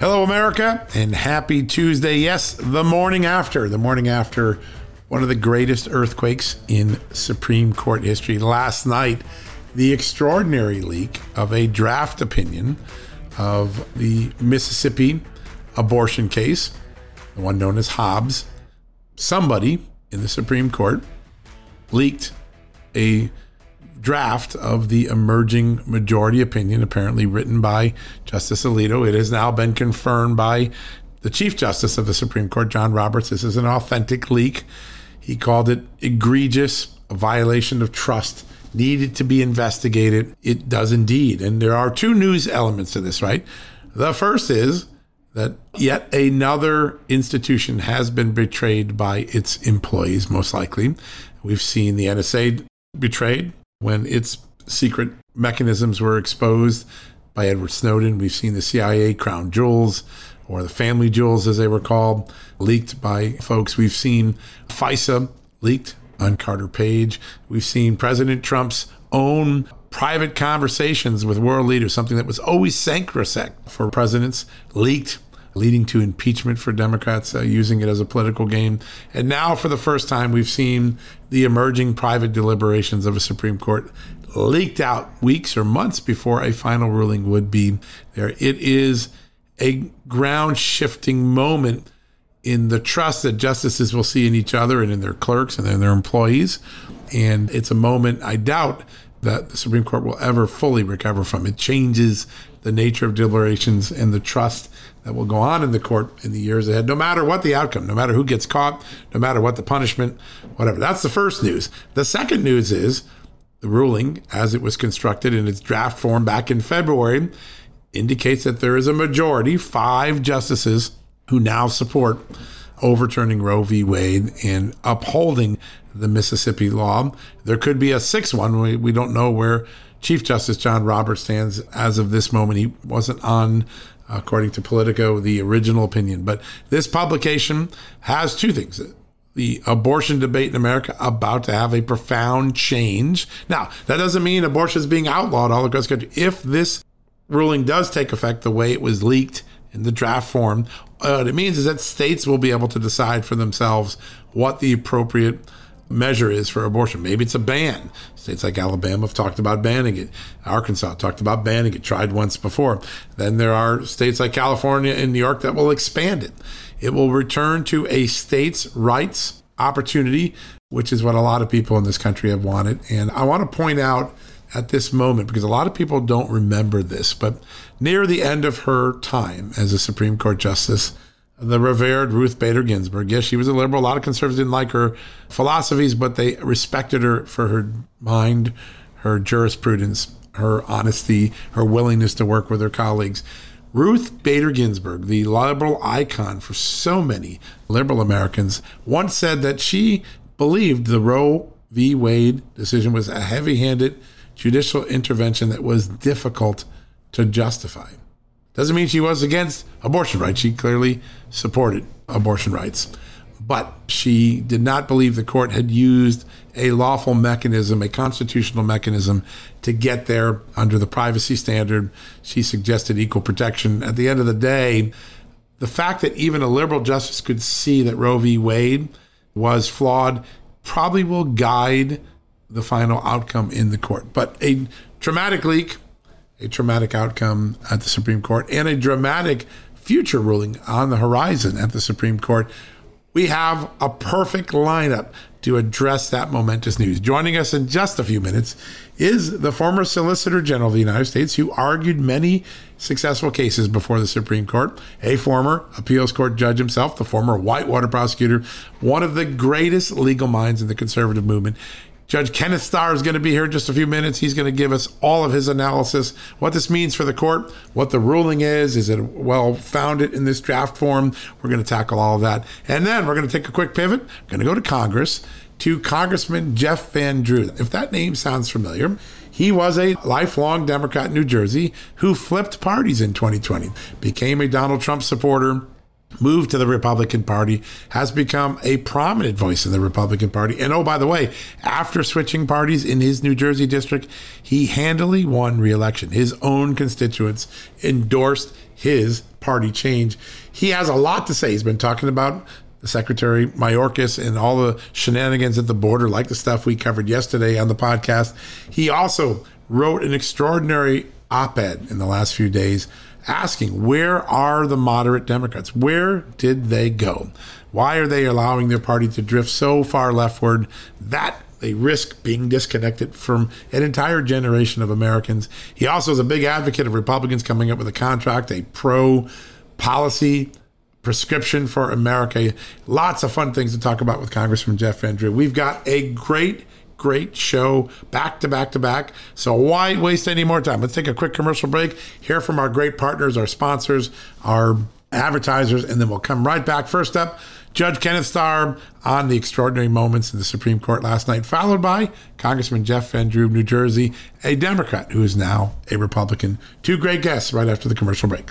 Hello, America, and happy Tuesday. Yes, the morning after, the morning after one of the greatest earthquakes in Supreme Court history. Last night, the extraordinary leak of a draft opinion of the Mississippi abortion case, the one known as Dobbs. Somebody in the Supreme Court leaked a draft of the emerging majority opinion, apparently written by Justice Alito. It has now been confirmed by the Chief Justice of the Supreme Court, John Roberts. This is an authentic leak. He called it egregious, a violation of trust, needed to be investigated. It does indeed. And there are two news elements to this, right? The first is that yet another institution has been betrayed by its employees, most likely. We've seen the NSA betrayed when its secret mechanisms were exposed by Edward Snowden. We've seen the CIA crown jewels, or the family jewels as they were called, leaked by folks. We've seen FISA leaked on Carter Page. We've seen President Trump's own private conversations with world leaders, something that was always sacrosanct for presidents, leaked leading to impeachment for Democrats uh, using it as a political game. And now, for the first time, we've seen the emerging private deliberations of a Supreme Court leaked out weeks or months before a final ruling would be there. It is a ground shifting moment in the trust that justices will see in each other and in their clerks and in their employees. And it's a moment I doubt that the Supreme Court will ever fully recover from. It changes the nature of deliberations and the trust that will go on in the court in the years ahead, no matter what the outcome, no matter who gets caught, no matter what the punishment, whatever. That's the first news. The second news is the ruling, as it was constructed in its draft form back in February, indicates that there is a majority, five justices, who now support overturning Roe v. Wade and upholding the Mississippi law. There could be a sixth one. We, we don't know where Chief Justice John Roberts stands as of this moment. He wasn't on according to Politico, the original opinion. But this publication has two things. The abortion debate in America about to have a profound change. Now, that doesn't mean abortion is being outlawed all across the country. If this ruling does take effect the way it was leaked in the draft form, uh, what it means is that states will be able to decide for themselves what the appropriate measure is for abortion. Maybe it's a ban. States like Alabama have talked about banning it. Arkansas talked about banning it, tried once before. Then there are states like California and New York that will expand it. It will return to a states' rights opportunity, which is what a lot of people in this country have wanted. And I want to point out at this moment, because a lot of people don't remember this, but near the end of her time as a Supreme Court Justice, the revered Ruth Bader Ginsburg. Yes, she was a liberal. A lot of conservatives didn't like her philosophies, but they respected her for her mind, her jurisprudence, her honesty, her willingness to work with her colleagues. Ruth Bader Ginsburg, the liberal icon for so many liberal Americans, once said that she believed the Roe v. Wade decision was a heavy handed judicial intervention that was difficult to justify. Doesn't mean she was against abortion rights. She clearly supported abortion rights. But she did not believe the court had used a lawful mechanism, a constitutional mechanism to get there under the privacy standard. She suggested equal protection. At the end of the day, the fact that even a liberal justice could see that Roe v. Wade was flawed probably will guide the final outcome in the court. But a dramatic leak, a traumatic outcome at the Supreme Court, and a dramatic future ruling on the horizon at the Supreme Court. We have a perfect lineup to address that momentous news. Joining us in just a few minutes is the former Solicitor General of the United States who argued many successful cases before the Supreme Court, a former appeals court judge himself, the former Whitewater prosecutor, one of the greatest legal minds in the conservative movement. Judge Kenneth Starr is going to be here in just a few minutes. He's going to give us all of his analysis, what this means for the court, what the ruling is. Is it well founded in this draft form? We're going to tackle all of that. And then we're going to take a quick pivot. We're going to go to Congress to Congressman Jeff Van Drew. If that name sounds familiar, he was a lifelong Democrat in New Jersey who flipped parties in 2020, became a Donald Trump supporter, moved to the Republican Party, has become a prominent voice in the Republican Party. And oh, by the way, after switching parties in his New Jersey district, he handily won reelection. His own constituents endorsed his party change. He has a lot to say. He's been talking about the Secretary Mayorkas and all the shenanigans at the border, like the stuff we covered yesterday on the podcast. He also wrote an extraordinary op ed in the last few days asking where are the moderate Democrats? Where did they go? Why are they allowing their party to drift so far leftward that they risk being disconnected from an entire generation of Americans? He also is a big advocate of Republicans coming up with a contract, a pro policy prescription for America. Lots of fun things to talk about with Congressman Jeff Van Drew. We've got a great great show back to back to back. So why waste any more time? Let's take a quick commercial break, hear from our great partners, our sponsors, our advertisers, and then we'll come right back. First up, Judge Kenneth Starr on the extraordinary moments in the Supreme Court last night, followed by Congressman Jeff Van Drew, New Jersey, a Democrat who is now a Republican. Two great guests right after the commercial break.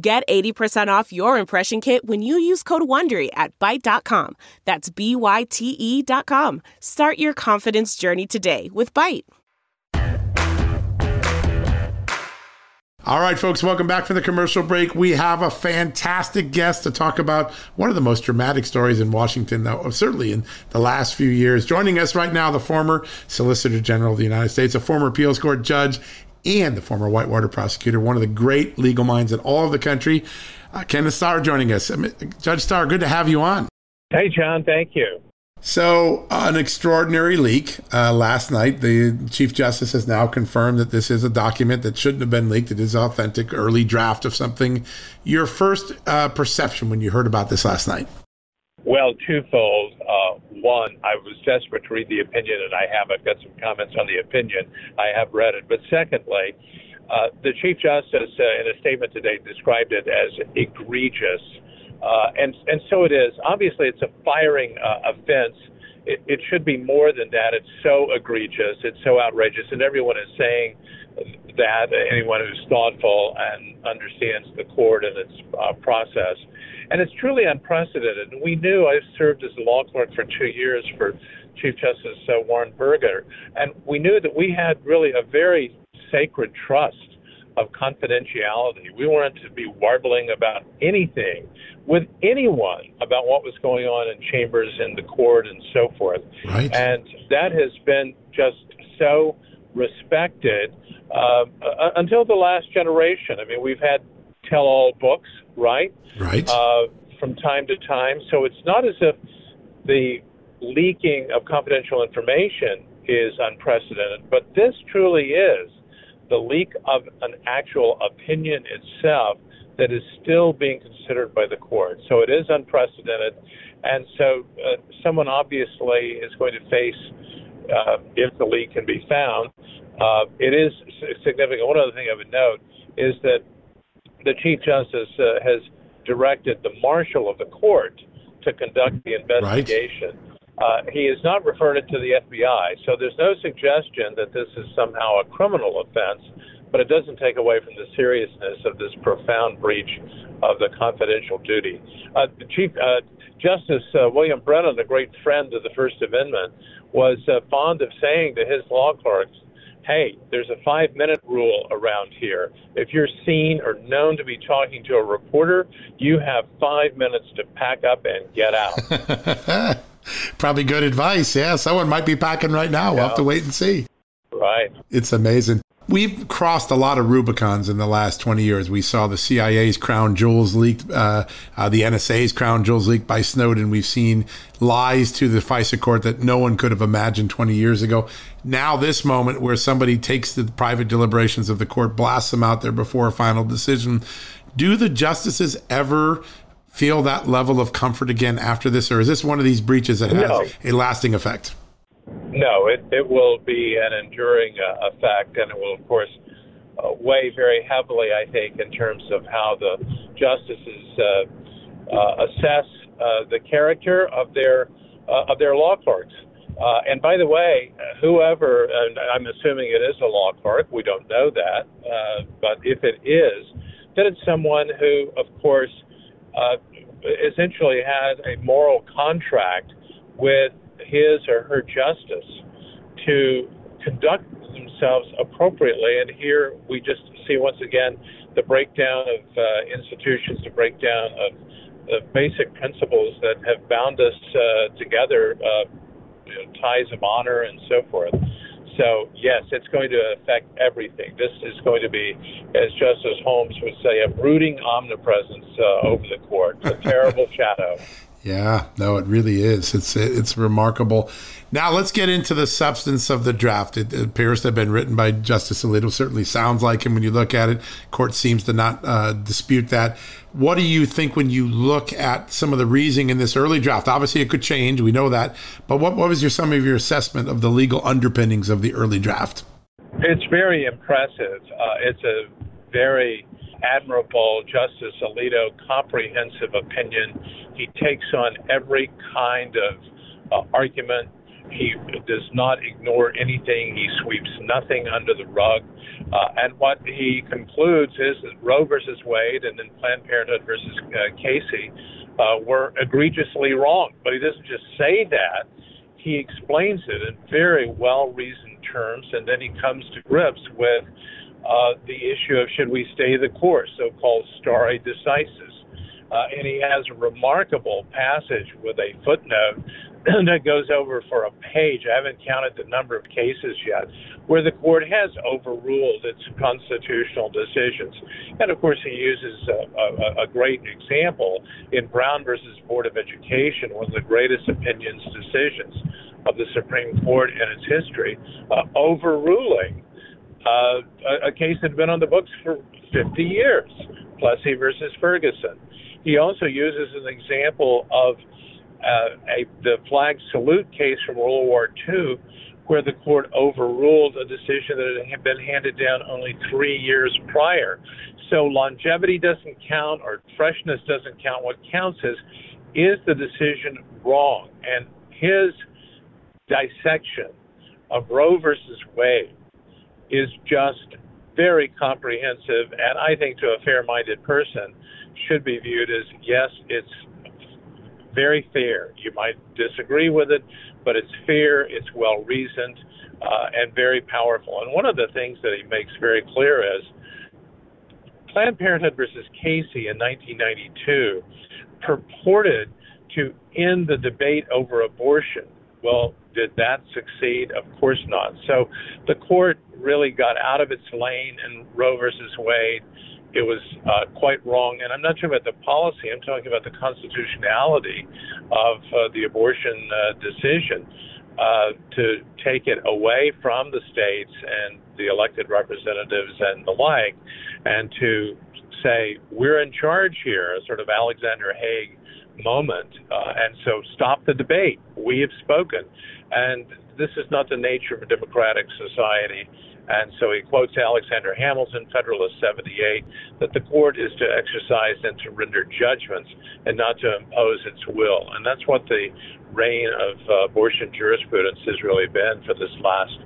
Get 80% off your impression kit when you use code WONDERY at Byte.com. That's B-Y-T-E dot com. Start your confidence journey today with Byte. All right, folks, welcome back from the commercial break. We have a fantastic guest to talk about one of the most dramatic stories in Washington, though, oh, certainly in the last few years. Joining us right now, the former Solicitor General of the United States, a former appeals court judge, and the former Whitewater prosecutor, one of the great legal minds in all of the country. Uh, Kenneth Starr joining us. Judge Starr, good to have you on. Hey, John, thank you. So, uh, an extraordinary leak uh, last night. The Chief Justice has now confirmed that this is a document that shouldn't have been leaked. It is authentic, early draft of something. Your first uh, perception when you heard about this last night? Well, twofold. One, I was desperate to read the opinion, and I have. I've got some comments on the opinion. I have read it. But secondly, uh, the Chief Justice, uh, in a statement today, described it as egregious uh, and and so it is. Obviously, it's a firing uh, offense. It, it should be more than that. It's so egregious. It's so outrageous, and everyone is saying that. Anyone who's thoughtful and understands the court and its uh, process, and it's truly unprecedented. And we knew. I served as a law clerk for two years for Chief Justice uh, Warren Burger, and we knew that we had really a very sacred trust of confidentiality. We weren't to be warbling about anything with anyone about what was going on in chambers in the court and so forth. Right. And that has been just so respected uh, until the last generation. I mean, we've had tell all books, right? Right. Uh, from time to time. So it's not as if the leaking of confidential information is unprecedented, but this truly is the leak of an actual opinion itself that is still being considered by the court. So it is unprecedented. And so uh, someone obviously is going to face, uh, if the leak can be found, uh, it is significant. One other thing I would note is that the Chief Justice uh, has directed the marshal of the court to conduct the investigation. Right. Uh, he has not referred it to the FBI, so there's no suggestion that this is somehow a criminal offense but it doesn't take away from the seriousness of this profound breach of the confidential duty. Uh, Chief uh, Justice uh, William Brennan, a great friend of the First Amendment, was uh, fond of saying to his law clerks, hey, there's a five minute rule around here. If you're seen or known to be talking to a reporter, you have five minutes to pack up and get out. Probably good advice. Yeah, someone might be packing right now. We'll have to wait and see. Right. It's amazing. We've crossed a lot of Rubicons in the last 20 years. We saw the CIA's crown jewels leaked, uh, uh, the NSA's crown jewels leaked by Snowden. We've seen lies to the FISA court that no one could have imagined 20 years ago. Now, this moment where somebody takes the private deliberations of the court, blasts them out there before a final decision. Do the justices ever feel that level of comfort again after this, or is this one of these breaches that has no. a lasting effect? No, it, it will be an enduring uh, effect, and it will, of course, uh, weigh very heavily, I think, in terms of how the justices uh, uh, assess uh, the character of their uh, of their law clerks. Uh, and by the way, whoever, and I'm assuming it is a law clerk, we don't know that, uh, but if it is, then it's someone who, of course, uh, essentially has a moral contract with his or her justice to conduct themselves appropriately. And here we just see once again the breakdown of uh, institutions, the breakdown of the basic principles that have bound us uh, together, uh, you know, ties of honor and so forth. So, yes, it's going to affect everything. This is going to be, as Justice Holmes would say, a brooding omnipresence uh, over the court, a terrible shadow. Yeah, no, it really is. It's it's remarkable. Now let's get into the substance of the draft. It, appears to have been written by Justice Alito. Certainly sounds like him when you look at it. Court seems to not uh, dispute that. What do you think when you look at some of the reasoning in this early draft? Obviously, it could change. We know that. But what what was your some of your assessment of the legal underpinnings of the early draft? It's very impressive. Uh, it's a very admirable Justice Alito comprehensive opinion. He takes on every kind of uh, argument He does not ignore anything. He sweeps nothing under the rug. Uh, and what he concludes is that Roe versus Wade and then Planned Parenthood versus uh, Casey uh, were egregiously wrong. But he doesn't just say that. He explains it in very well reasoned terms, and then he comes to grips with uh, the issue of should we stay the course, so called stare decisis. Uh, and he has a remarkable passage with a footnote that goes over for a page. I haven't counted the number of cases yet where the court has overruled its constitutional decisions. And of course, he uses a, a, a great example in Brown versus Board of Education, one of the greatest opinions decisions of the Supreme Court in its history, uh, overruling uh, a, case that had been on the books for 50 years, Plessy versus Ferguson. He also uses an example of uh, a, the flag salute case from World War II, where the court overruled a decision that had been handed down only three years prior. So longevity doesn't count, or freshness doesn't count. What counts is is the decision wrong? And his dissection of Roe versus Wade is just very comprehensive, and I think to a fair minded person should be viewed as yes, it's very fair. You might disagree with it, but it's fair, it's well reasoned, uh, and very powerful. And one of the things that he makes very clear is Planned Parenthood versus Casey in 1992 purported to end the debate over abortion. Well, did that succeed? Of course not. So the court really got out of its lane in Roe versus Wade it was uh, quite wrong. And I'm not talking about the policy, I'm talking about the constitutionality of uh, the abortion uh, decision uh, to take it away from the states and the elected representatives and the like, and to say, we're in charge here, a sort of Alexander Haig moment. Uh, and so stop the debate. We have spoken. And this is not the nature of a democratic society. And so he quotes Alexander Hamilton, Federalist 78, that the court is to exercise and to render judgments and not to impose its will. And that's what the reign of uh, abortion jurisprudence has really been for this last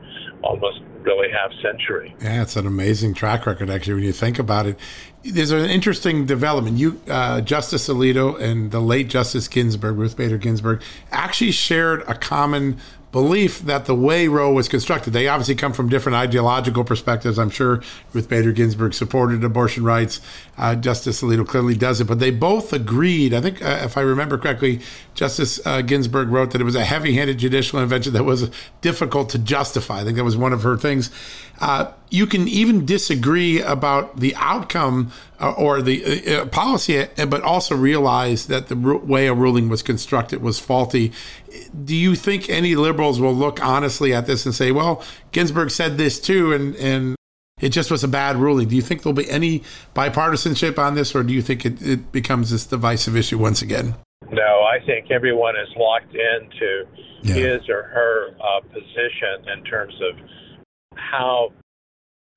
almost really half century. Yeah, it's an amazing track record, actually, when you think about it. There's an interesting development. You, uh, Justice Alito and the late Justice Ginsburg, Ruth Bader Ginsburg, actually shared a common belief that the way Roe was constructed, they obviously come from different ideological perspectives. I'm sure Ruth Bader Ginsburg supported abortion rights. Uh, Justice Alito clearly does it, but they both agreed. I think, uh, if I remember correctly, Justice uh, Ginsburg wrote that it was a heavy handed judicial intervention that was difficult to justify. I think that was one of her things. Uh, you can even disagree about the outcome uh, or the uh, policy, but also realize that the way a ruling was constructed was faulty. Do you think any liberals will look honestly at this and say, well, Ginsburg said this too, and, and it just was a bad ruling? Do you think there'll be any bipartisanship on this, or do you think it, it becomes this divisive issue once again? No, I think everyone is locked into yeah. his or her uh, position in terms of how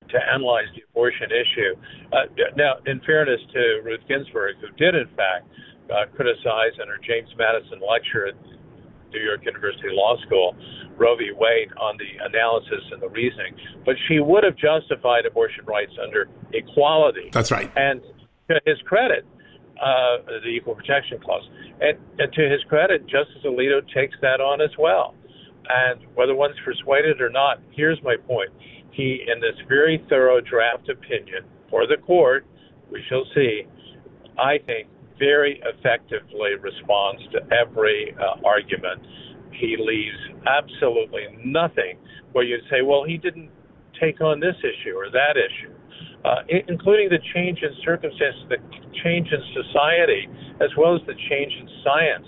to analyze the abortion issue. Uh, now, in fairness to Ruth Ginsburg, who did in fact uh, criticize in her James Madison lecture at New York University Law School Roe v. Wade on the analysis and the reasoning, but she would have justified abortion rights under equality. That's right. And to his credit, uh, the Equal Protection Clause, and, and to his credit, Justice Alito takes that on as well. And whether one's persuaded or not, here's my point. He, in this very thorough draft opinion for the court, we shall see, I think, very effectively responds to every uh, argument. He leaves absolutely nothing where you'd say, well, he didn't take on this issue or that issue, uh, including the change in circumstances, the change in society, as well as the change in science.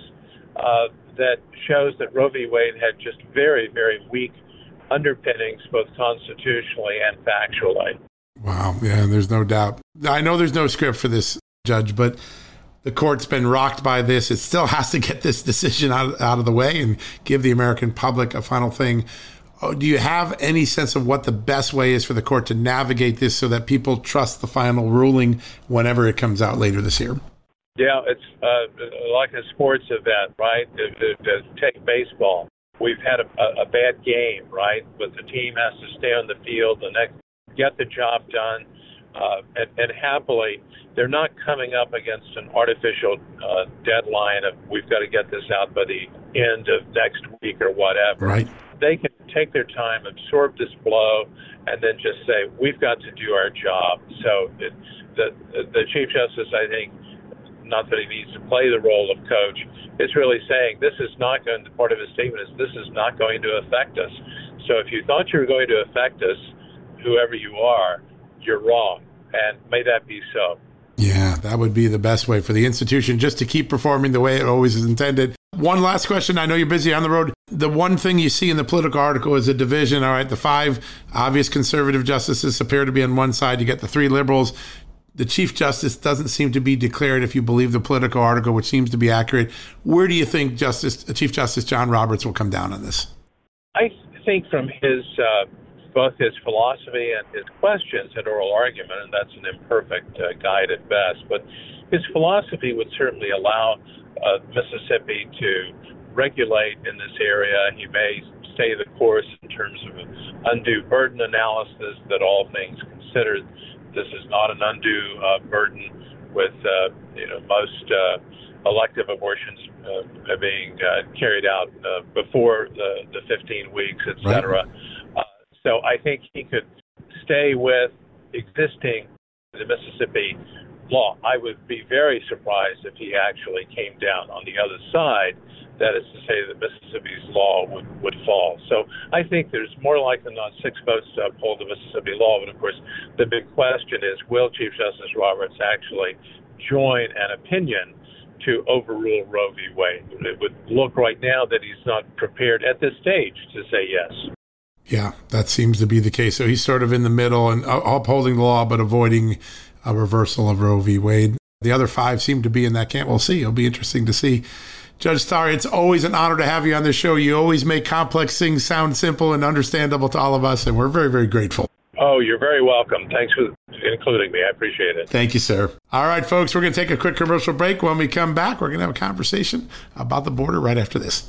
Uh, that shows that Roe v. Wade had just very, very weak underpinnings, both constitutionally and factually. Wow. Yeah, there's no doubt. I know there's no script for this, Judge, but the court's been rocked by this. It still has to get this decision out, out of the way and give the American public a final thing. Oh, do you have any sense of what the best way is for the court to navigate this so that people trust the final ruling whenever it comes out later this year? Yeah, it's uh, like a sports event, right? Take baseball. we've had a, a, a bad game, right? But the team has to stay on the field, the next get the job done, uh, and, and happily, they're not coming up against an artificial uh, deadline of we've got to get this out by the end of next week or whatever. Right. They can take their time, absorb this blow, and then just say we've got to do our job. So it, the the Chief Justice, I think, not that he needs to play the role of coach, It's really saying this is not going. Part of his statement is this is not going to affect us. So if you thought you were going to affect us, whoever you are, you're wrong, and may that be so. Yeah, that would be the best way for the institution just to keep performing the way it always is intended. One last question. I know you're busy on the road. The one thing you see in the Politico article is a division. All right, the five obvious conservative justices appear to be on one side. You get the three liberals. The Chief Justice doesn't seem to be declared, if you believe the Politico article, which seems to be accurate. Where do you think Justice Chief Justice John Roberts will come down on this? I think from his uh, both his philosophy and his questions at oral argument, and that's an imperfect uh, guide at best. But his philosophy would certainly allow uh, Mississippi to regulate in this area. He may stay the course in terms of undue burden analysis, that all things considered, this is not an undue uh, burden with, uh, you know, most uh, elective abortions uh, being uh, carried out uh, before the, the 15 weeks, et cetera. Right. Uh, so I think he could stay with existing the Mississippi law. I would be very surprised if he actually came down on the other side. That is to say, that Mississippi's law would, would fall. So I think there's more likely than not six votes to uphold the Mississippi law. But of course, the big question is will Chief Justice Roberts actually join an opinion to overrule Roe v. Wade? It would look right now that he's not prepared at this stage to say yes. Yeah, that seems to be the case. So he's sort of in the middle and upholding the law, but avoiding a reversal of Roe v. Wade. The other five seem to be in that camp. We'll see. It'll be interesting to see. Judge Starr, it's always an honor to have you on the show. You always make complex things sound simple and understandable to all of us, and we're very, very grateful. Oh, you're very welcome. Thanks for including me. I appreciate it. Thank you, sir. All right, folks, we're going to take a quick commercial break. When we come back, we're going to have a conversation about the border right after this.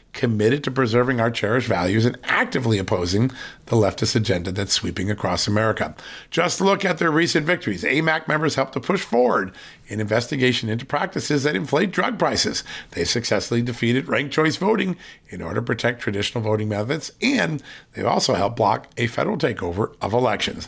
committed to preserving our cherished values and actively opposing the leftist agenda that's sweeping across America. Just look at their recent victories. AMAC members helped to push forward an investigation into practices that inflate drug prices. They successfully defeated ranked choice voting in order to protect traditional voting methods, and they've also helped block a federal takeover of elections.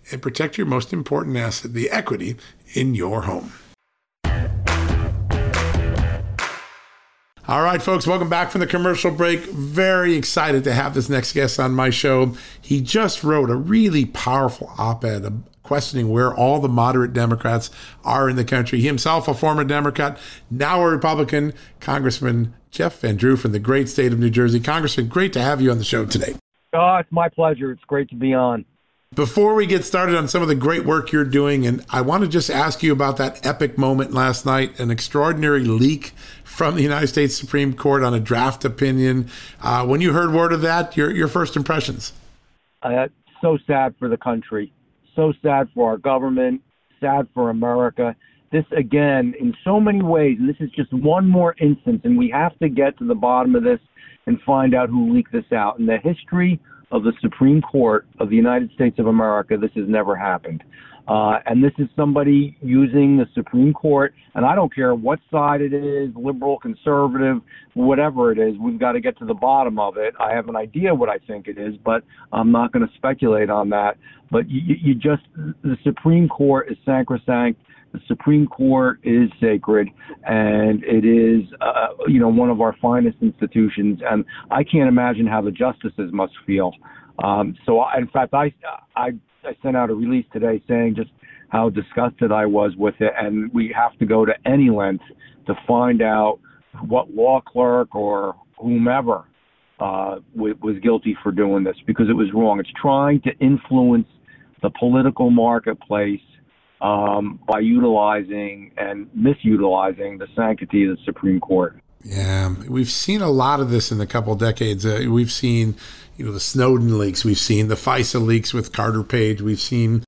and protect your most important asset, the equity in your home. All right, folks, welcome back from the commercial break. Very excited to have this next guest on my show. He just wrote a really powerful op ed questioning where all the moderate Democrats are in the country. He himself, a former Democrat, now a Republican, Congressman Jeff Van Drew from the great state of New Jersey. Congressman, great to have you on the show today. Oh, it's my pleasure. It's great to be on. Before we get started on some of the great work you're doing, and I want to just ask you about that epic moment last night, an extraordinary leak from the United States Supreme Court on a draft opinion. Uh, when you heard word of that, your your first impressions? Uh, so sad for the country, so sad for our government, sad for America. This again, in so many ways, and this is just one more instance, and we have to get to the bottom of this and find out who leaked this out. In the history of the Supreme Court of the United States of America, this has never happened. Uh, and this is somebody using the Supreme Court, and I don't care what side it is, liberal, conservative, whatever it is, we've got to get to the bottom of it. I have an idea what I think it is, but I'm not going to speculate on that. But you, you just, the Supreme Court is sacrosanct. The Supreme Court is sacred, and it is, uh, you know, one of our finest institutions. And I can't imagine how the justices must feel. Um, so, I, in fact, I, I, I sent out a release today saying just how disgusted I was with it, and we have to go to any length to find out what law clerk or whomever uh, w- was guilty for doing this because it was wrong. It's trying to influence the political marketplace um, by utilizing and misutilizing the sanctity of the Supreme Court. Yeah, we've seen a lot of this in the couple decades. Uh, we've seen, you know, the Snowden leaks. We've seen the FISA leaks with Carter Page. We've seen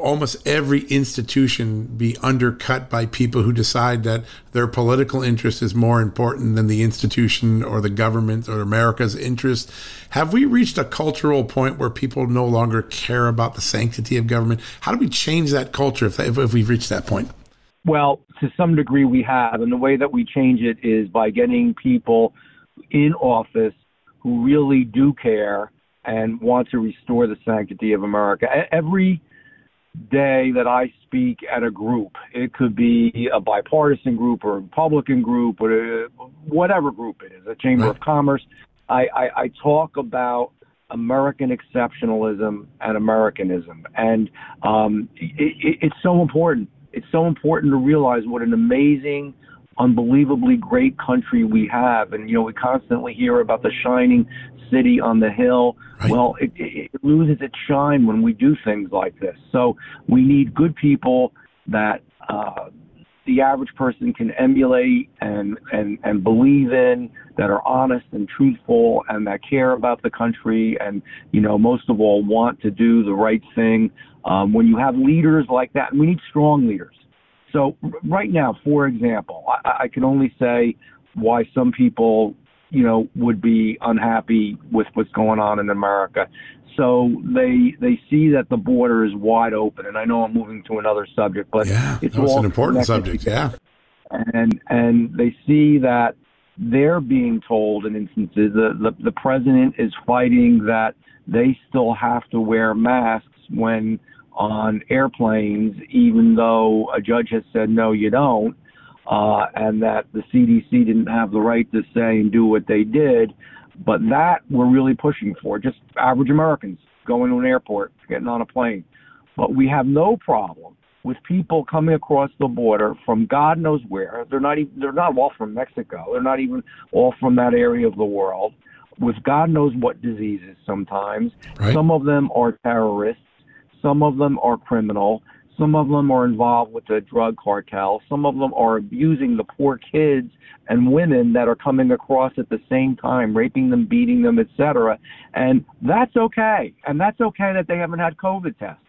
almost every institution be undercut by people who decide that their political interest is more important than the institution or the government or America's interest. Have we reached a cultural point where people no longer care about the sanctity of government? How do we change that culture if, if, we've reached that point? Well, to some degree we have. And the way that we change it is by getting people in office who really do care and want to restore the sanctity of America. Every day that I speak at a group. It could be a bipartisan group or a Republican group or whatever group it is, a Chamber right. of Commerce. I, I, I talk about American exceptionalism and Americanism. And um, it, it, it's so important. It's so important to realize what an amazing unbelievably great country we have. And, you know, we constantly hear about the shining city on the hill. Right. Well, it, it, it loses its shine when we do things like this. So we need good people that uh, the average person can emulate and, and, and believe in, that are honest and truthful and that care about the country and, you know, most of all, want to do the right thing. Um, when you have leaders like that, we need strong leaders. So right now, for example, I, I can only say why some people, you know, would be unhappy with what's going on in America. So they they see that the border is wide open, and I know I'm moving to another subject, but yeah, it's an important subject. Yeah, and and they see that they're being told in instances the, the the president is fighting that they still have to wear masks when on airplanes, even though a judge has said no, you don't, uh, and that the CDC didn't have the right to say and do what they did. But that we're really pushing for, just average Americans going to an airport, getting on a plane. But we have no problem with people coming across the border from God knows where. They're not even they're not all from Mexico. They're not even all from that area of the world. With God knows what diseases sometimes. Right. Some of them are terrorists. Some of them are criminal. Some of them are involved with the drug cartel. Some of them are abusing the poor kids and women that are coming across at the same time, raping them, beating them, etc. And that's okay. And that's okay that they haven't had COVID tests.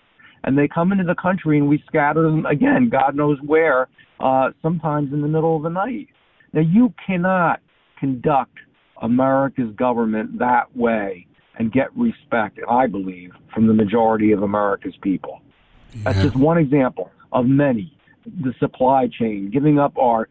And they come into the country and we scatter them again, God knows where, uh, sometimes in the middle of the night. Now, you cannot conduct America's government that way and get respect, I believe, from the majority of America's people. That's just one example of many. The supply chain, giving up our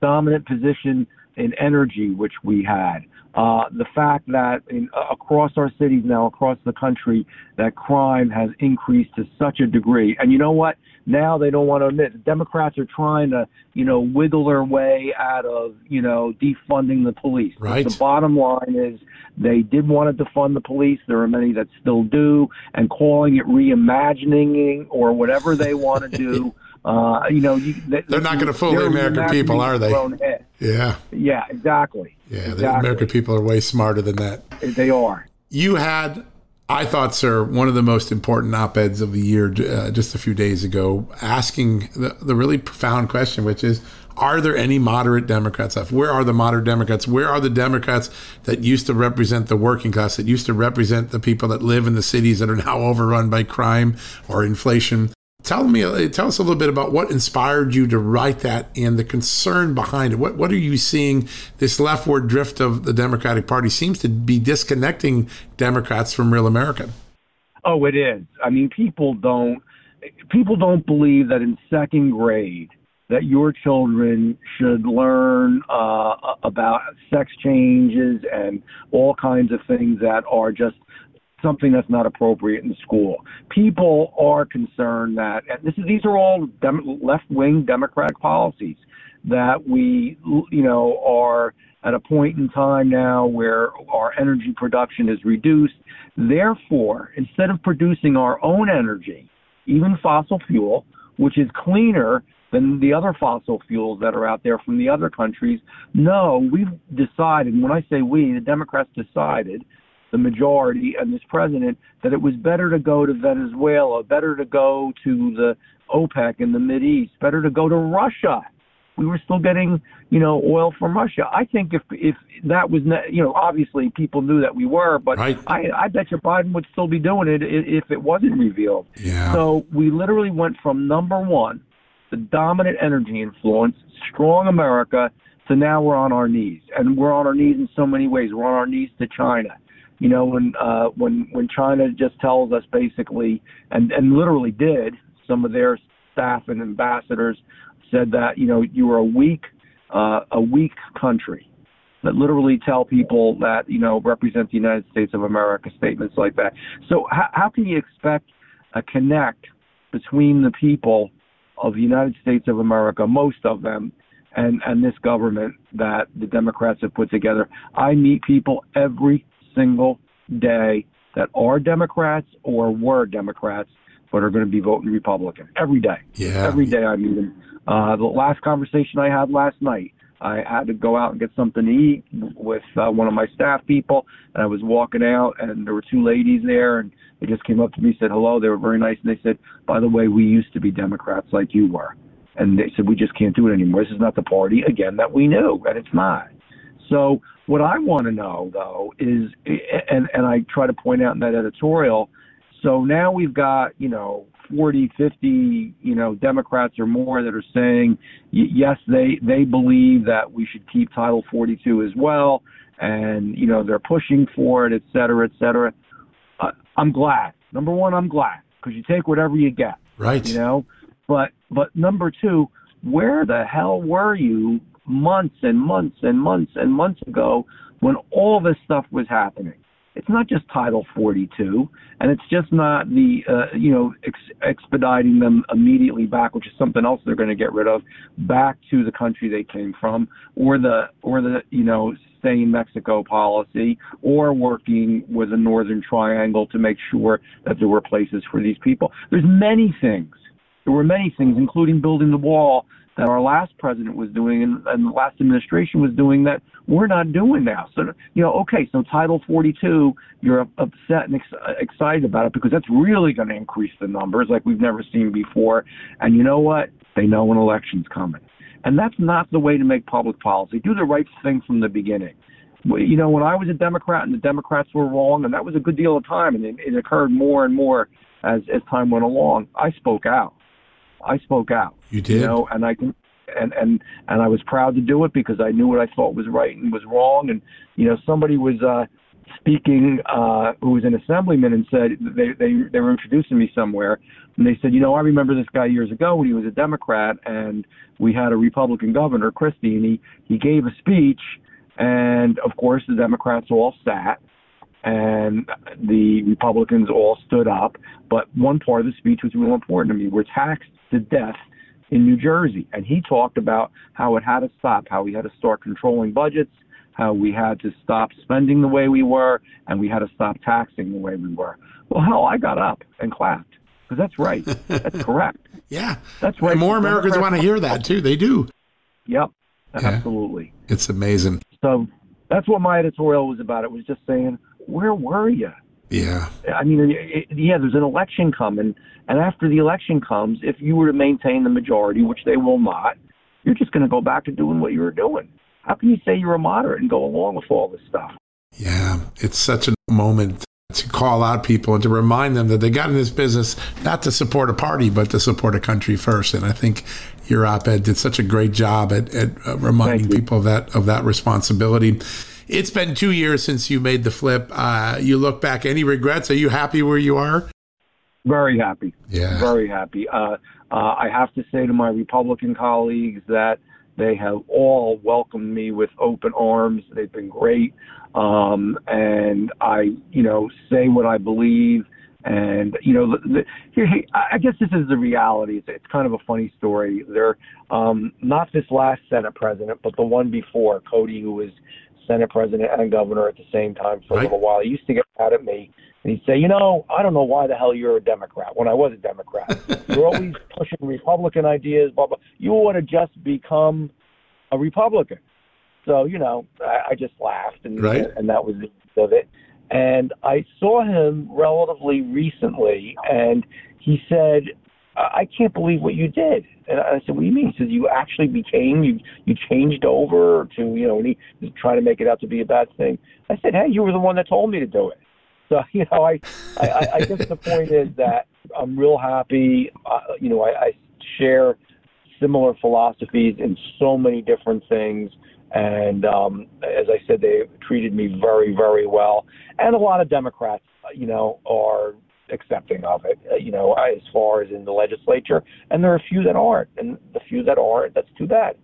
dominant position in energy, which we had. Uh, the fact that in, uh, across our cities now, across the country, that crime has increased to such a degree. And you know what? Now they don't want to admit. The Democrats are trying to, you know, wiggle their way out of, you know, defunding the police. Right. But the bottom line is they did want to defund the police. There are many that still do, and calling it reimagining or whatever they want to do. Uh, you know, you, they, are not going to fool the American people, are they? Yeah. Yeah, exactly. Yeah, exactly. the American people are way smarter than that. They are. You had, I thought, sir, one of the most important op eds of the year uh, just a few days ago, asking the, the really profound question, which is are there any moderate Democrats left? Where are the moderate Democrats? Where are the Democrats that used to represent the working class, that used to represent the people that live in the cities that are now overrun by crime or inflation? Tell me, uh, tell us a little bit about what inspired you to write that and the concern behind it. What what are you seeing? This leftward drift of the Democratic Party seems to be disconnecting Democrats from real America. Oh, it is. I mean, people don't people don't believe that in second grade that your children should learn uh, about sex changes and all kinds of things that are just something that's not appropriate in school. People are concerned that, and this is, these are all dem- left-wing Democratic policies that we, you know, are at a point in time now where our energy production is reduced. Therefore, instead of producing our own energy, even fossil fuel, which is cleaner than the other fossil fuels that are out there from the other countries, no, we've decided, when I say we, the Democrats decided the majority and this president that it was better to go to Venezuela, better to go to the OPEC in the Mid East, better to go to Russia. We were still getting, you know, oil from Russia. I think if if that was, you know, obviously people knew that we were, but right. I I bet you Biden would still be doing it if it wasn't revealed. Yeah. So we literally went from number one, the dominant energy influence, strong America, to now we're on our knees, and we're on our knees in so many ways. We're on our knees to China you know, when uh, when when China just tells us basically, and and literally did, some of their staff and ambassadors said that you know you are a weak uh, a weak country that literally tell people that you know represent the United States of America statements like that. So how, how can you expect a connect between the people of the United States of America, most of them, and and this government that the Democrats have put together? I meet people every single day that are Democrats or were Democrats but are going to be voting Republican every day. Yeah. Every day I meet them. Uh, the last conversation I had last night, I had to go out and get something to eat with uh, one of my staff people, and I was walking out, and there were two ladies there, and they just came up to me, said hello. They were very nice, and they said, "By the way, we used to be Democrats like you were," and they said we just can't do it anymore. This is not the party again that we knew, and it's not. So what I want to know though is, and and I try to point out in that editorial. So now we've got you know 40, 50, you know Democrats or more that are saying yes, they they believe that we should keep Title 42 as well, and you know they're pushing for it, et cetera, et cetera. Uh, I'm glad. Number one, I'm glad because you take whatever you get. Right. You know, but but number two, where the hell were you months and months and months and months ago when all this stuff was happening. It's not just Title 42, and it's just not the uh, you know ex- expediting them immediately back, which is something else they're going to get rid of, back to the country they came from, or the or the you know in Mexico policy, or working with the Northern Triangle to make sure that there were places for these people. There's many things. There were many things, including building the wall that our last president was doing and, and the last administration was doing that we're not doing now. So, you know, okay, so Title 42, you're upset and ex- excited about it because that's really going to increase the numbers like we've never seen before. And you know what? They know an election's coming. And that's not the way to make public policy. Do the right thing from the beginning. You know, when I was a Democrat and the Democrats were wrong, and that was a good deal of time, and it, it occurred more and more as as time went along, I spoke out. I spoke out. You did, you know, and I can, and and and I was proud to do it because I knew what I thought was right and was wrong. And you know, somebody was uh, speaking, uh, who was an assemblyman, and said they, they they were introducing me somewhere, and they said, you know, I remember this guy years ago when he was a Democrat, and we had a Republican governor, Christie, and he he gave a speech, and of course the Democrats all sat, and the Republicans all stood up, but one part of the speech was real important to me. We're taxed to death in New Jersey, and he talked about how it had to stop, how we had to start controlling budgets how we had to stop spending the way we were and we had to stop taxing the way we were. Well, hell, I got up and clapped because that's right. That's correct. yeah. That's right. And more Americans want to hear that too. They do. Yep. Yeah. Absolutely. It's amazing. So that's what my editorial was about. It was just saying, where were you? Yeah. I mean, it, yeah, there's an election coming. And after the election comes, if you were to maintain the majority, which they will not, you're just going to go back to doing what you were doing. How can you say you're a moderate and go along with all this stuff? Yeah, it's such a moment to call out people and to remind them that they got in this business not to support a party, but to support a country first. And I think your op-ed did such a great job at, at uh, reminding people of that of that responsibility. It's been two years since you made the flip. Uh, you look back, any regrets? Are you happy where you are? Very happy. Yeah. Very happy. Uh, uh I have to say to my Republican colleagues that they have all welcomed me with open arms. They've been great. Um, and I, you know, say what I believe. And you know, the, the, here, hey, I guess this is the reality. It's, it's kind of a funny story. They're um, not this last Senate president, but the one before, Codey, who was Senate president and governor at the same time for right. a little while. He used to get mad at me and he'd say, you know, I don't know why the hell you're a Democrat when I was a Democrat. you're always pushing Republican ideas, blah, blah. You ought to just become a Republican. So, you know, I, I just laughed and, right. and that was the end of it. And I saw him relatively recently and he said, I can't believe what you did. And I said, what do you mean? He says, you actually became, you, you changed over to, you know, and he was trying to make it out to be a bad thing. I said, hey, you were the one that told me to do it. So, you know, I, I, I guess the point is that I'm real happy. Uh, you know, I, I share similar philosophies in so many different things. And um, as I said, they treated me very, very well. And a lot of Democrats, you know, are accepting of it, uh, you know, as far as in the legislature. And there are a few that aren't. And the few that aren't, that's too bad.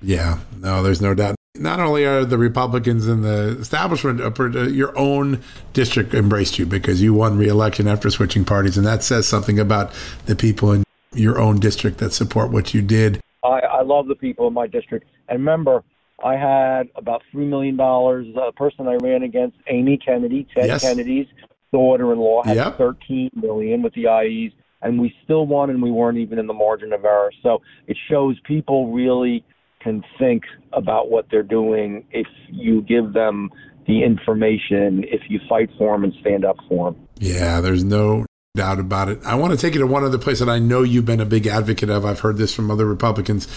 Yeah, no, there's no doubt. Not only are the Republicans in the establishment, uh, your own district embraced you because you won re-election after switching parties, and that says something about the people in your own district that support what you did. I, I love the people in my district, and remember, I had about three million dollars. The person I ran against, Amy Kennedy, Ted yes. Kennedy's daughter-in-law, had yep. thirteen million with the IEs, and we still won, and we weren't even in the margin of error. So it shows people really can think about what they're doing if you give them the information, if you fight for them and stand up for them. Yeah, there's no doubt about it. I want to take you to one other place that I know you've been a big advocate of. I've heard this from other Republicans.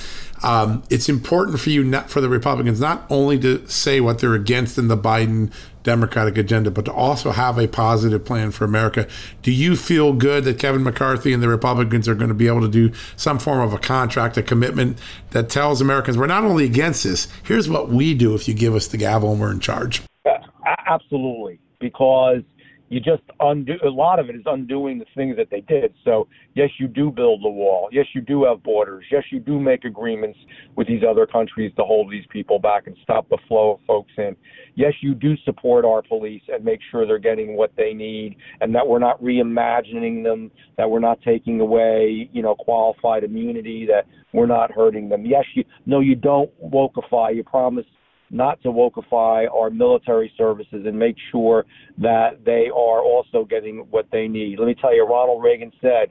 Um, it's important for you, not for the Republicans, not only to say what they're against in the Biden Democratic agenda, but to also have a positive plan for America. Do you feel good that Kevin McCarthy and the Republicans are going to be able to do some form of a contract, a commitment that tells Americans we're not only against this, here's what we do if you give us the gavel and we're in charge? Uh, absolutely, because you just undo a lot of it is undoing the things that they did. So yes, you do build the wall. Yes, you do have borders. Yes, you do make agreements with these other countries to hold these people back and stop the flow of folks in. Yes, you do support our police and make sure they're getting what they need and that we're not reimagining them, that we're not taking away, you know, qualified immunity, that we're not hurting them. Yes, you no, you don't wokeify. You promise not to wokeify our military services and make sure that they are also getting what they need. Let me tell you, Ronald Reagan said,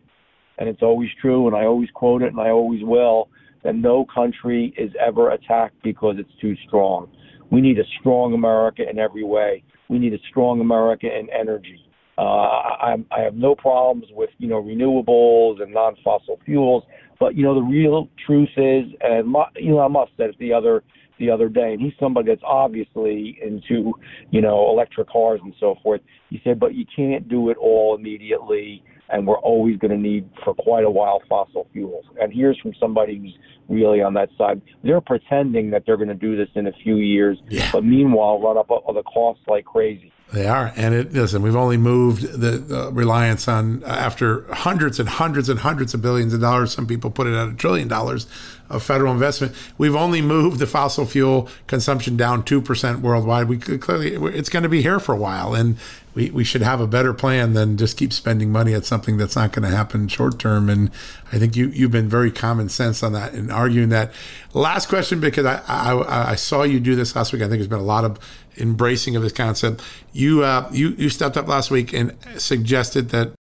and it's always true, and I always quote it, and I always will, that no country is ever attacked because it's too strong. We need a strong America in every way. We need a strong America in energy. Uh, I, I have no problems with you know renewables and non-fossil fuels, but you know the real truth is, and Elon Musk said it the other the other day, and he's somebody that's obviously into, you know, electric cars and so forth. He said, but you can't do it all immediately, and we're always going to need for quite a while fossil fuels. And here's from somebody who's really on that side. They're pretending that they're going to do this in a few years, yeah. but meanwhile run up the costs like crazy. They are, and it listen. We've only moved the, the reliance on after hundreds and hundreds and hundreds of billions of dollars. Some people put it at a trillion dollars of federal investment. We've only moved the fossil fuel consumption down two percent worldwide. We clearly it's going to be here for a while, and we, we should have a better plan than just keep spending money at something that's not going to happen short term. And I think you you've been very common sense on that and arguing that. Last question because I, I I saw you do this last week. I think there's been a lot of embracing of this concept. You uh, you you stepped up last week and suggested that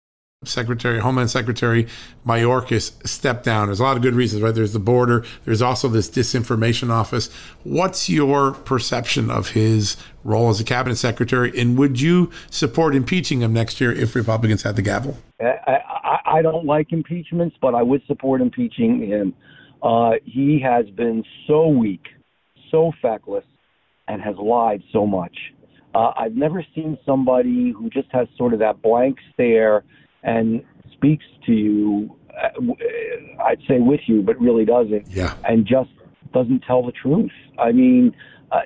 Secretary, Homeland Secretary Mayorkas stepped down. There's a lot of good reasons, right? There's the border. There's also this disinformation office. What's your perception of his role as a cabinet secretary, and would you support impeaching him next year if Republicans had the gavel? I, I, I don't like impeachments, but I would support impeaching him. Uh, he has been so weak, so feckless, and has lied so much. Uh, I've never seen somebody who just has sort of that blank stare and speaks to you, uh, I'd say with you, but really doesn't. Yeah. And just doesn't tell the truth. I mean, uh,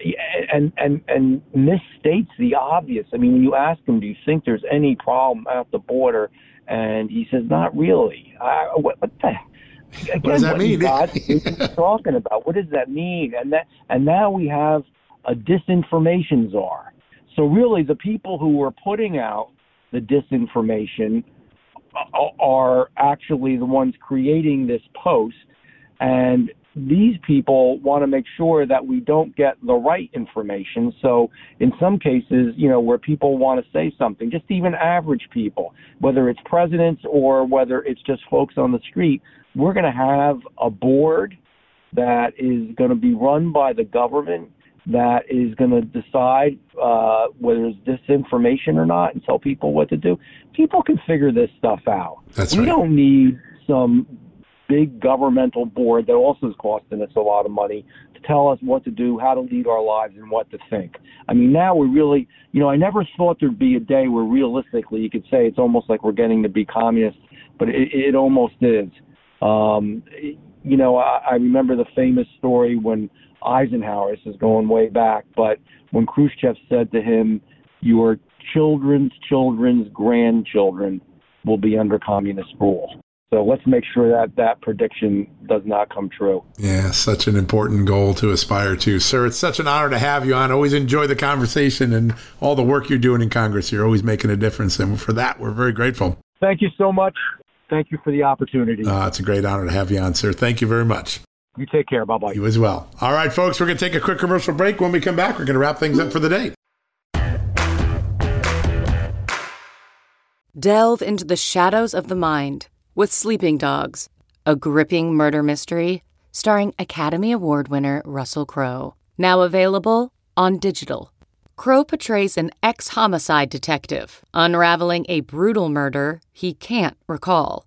and and and misstates the obvious. I mean, when you ask him, do you think there's any problem at the border? And he says, not really. What, what the? Again, what does that what mean? God talking about? What does that mean? And that and now we have a disinformation czar. So really, the people who are putting out the disinformation are actually the ones creating this post. And these people want to make sure that we don't get the right information. So, in some cases, you know, where people want to say something, just even average people, whether it's presidents or whether it's just folks on the street, we're going to have a board that is going to be run by the government that is going to decide uh, whether it's disinformation or not and tell people what to do. People can figure this stuff out. That's we right. don't need some big governmental board that also is costing us a lot of money to tell us what to do, how to lead our lives, and what to think. I mean, now we really, you know, I never thought there'd be a day where realistically you could say it's almost like we're getting to be communists, but it, it almost is. Um, you know, I, I remember the famous story when Eisenhower, this is going way back, but when Khrushchev said to him, Your children's children's grandchildren will be under communist rule. So let's make sure that that prediction does not come true. Yeah, such an important goal to aspire to. Sir, it's such an honor to have you on. Always enjoy the conversation and all the work you're doing in Congress. You're always making a difference. And for that, we're very grateful. Thank you so much. Thank you for the opportunity. Uh, it's a great honor to have you on, sir. Thank you very much. You take care. Bye bye. You as well. All right, folks, we're going to take a quick commercial break. When we come back, we're going to wrap things up for the day. Delve into the shadows of the mind with Sleeping Dogs, a gripping murder mystery starring Academy Award winner Russell Crowe. Now available on digital. Crowe portrays an ex homicide detective unraveling a brutal murder he can't recall.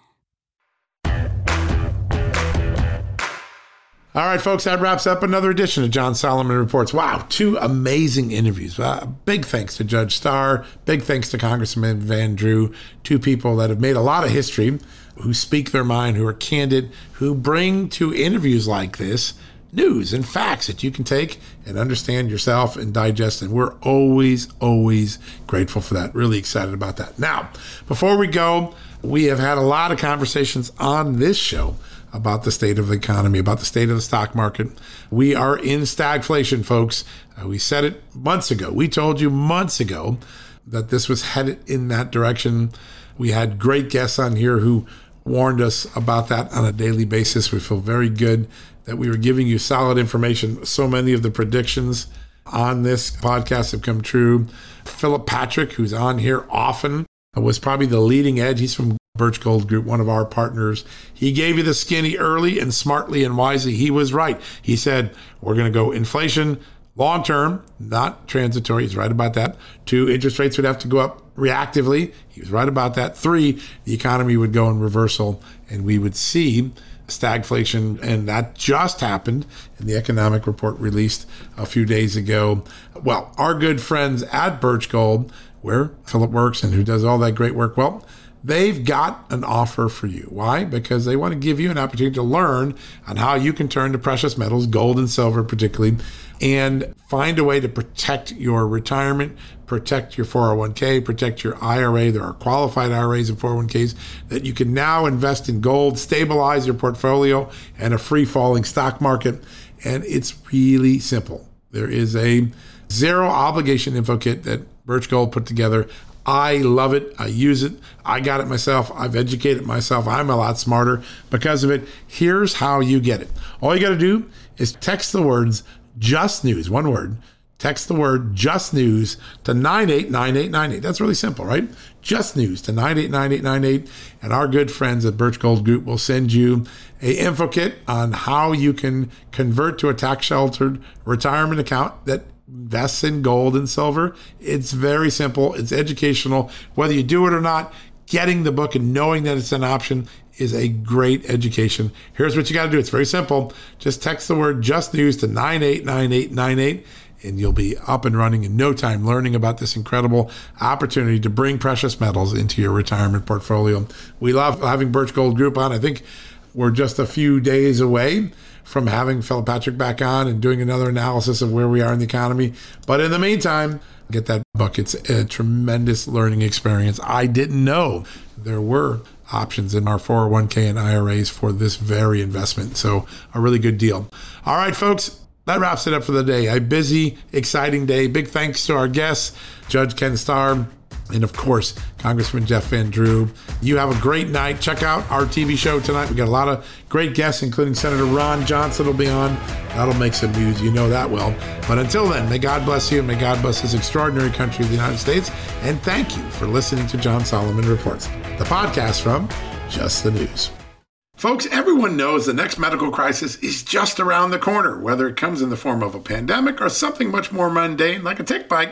All right, folks, that wraps up another edition of John Solomon Reports. Wow, two amazing interviews. Uh, big thanks to Judge Starr. Big thanks to Congressman Van Drew. Two people that have made a lot of history, who speak their mind, who are candid, who bring to interviews like this news and facts that you can take and understand yourself and digest. And we're always, always grateful for that. Really excited about that. Now, before we go, we have had a lot of conversations on this show about the state of the economy, about the state of the stock market. We are in stagflation, folks. Uh, we said it months ago. We told you months ago that this was headed in that direction. We had great guests on here who warned us about that on a daily basis. We feel very good that we were giving you solid information. So many of the predictions on this podcast have come true. Philip Patrick, who's on here often, was probably the leading edge. He's from Birch Gold Group, one of our partners. He gave you the skinny early and smartly and wisely. He was right. He said, We're going to go inflation long term, not transitory. He's right about that. Two, interest rates would have to go up reactively. He was right about that. Three, the economy would go in reversal and we would see stagflation. And that just happened in the economic report released a few days ago. Well, our good friends at Birch Gold, where Philip works and who does all that great work, well, they've got an offer for you. Why? Because they want to give you an opportunity to learn on how you can turn to precious metals, gold and silver particularly, and find a way to protect your retirement, protect your 401k, protect your IRA. There are qualified IRAs and 401ks that you can now invest in gold, stabilize your portfolio and a free falling stock market. And it's really simple. There is a zero obligation info kit that Birch Gold put together. I love it. I use it. I got it myself. I've educated myself. I'm a lot smarter because of it. Here's how you get it. All you got to do is text the words just news, one word. Text the word just news to 989898. That's really simple, right? Just news to 989898. And our good friends at Birch Gold Group will send you a info kit on how you can convert to a tax sheltered retirement account that invests in gold and silver. It's very simple. It's educational. Whether you do it or not, getting the book and knowing that it's an option is a great education. Here's what you got to do. It's very simple. Just text the word just news to 989898 and you'll be up and running in no time learning about this incredible opportunity to bring precious metals into your retirement portfolio. We love having Birch Gold Group on. I think we're just a few days away from having Philip Patrick back on and doing another analysis of where we are in the economy. But in the meantime, get that book. It's a tremendous learning experience. I didn't know there were options in our 401k and IRAs for this very investment. So, a really good deal. All right, folks, that wraps it up for the day. A busy, exciting day. Big thanks to our guests, Judge Ken Starr, and of course, Congressman Jeff Van Drew. You have a great night. Check out our TV show tonight. We got a lot of great guests, including Senator Ron Johnson will be on. That'll make some news. You know that well. But until then, may God bless you and may God bless this extraordinary country of the United States. And thank you for listening to John Solomon Reports, the podcast from Just the News. Folks, everyone knows the next medical crisis is just around the corner, whether it comes in the form of a pandemic or something much more mundane like a tick bite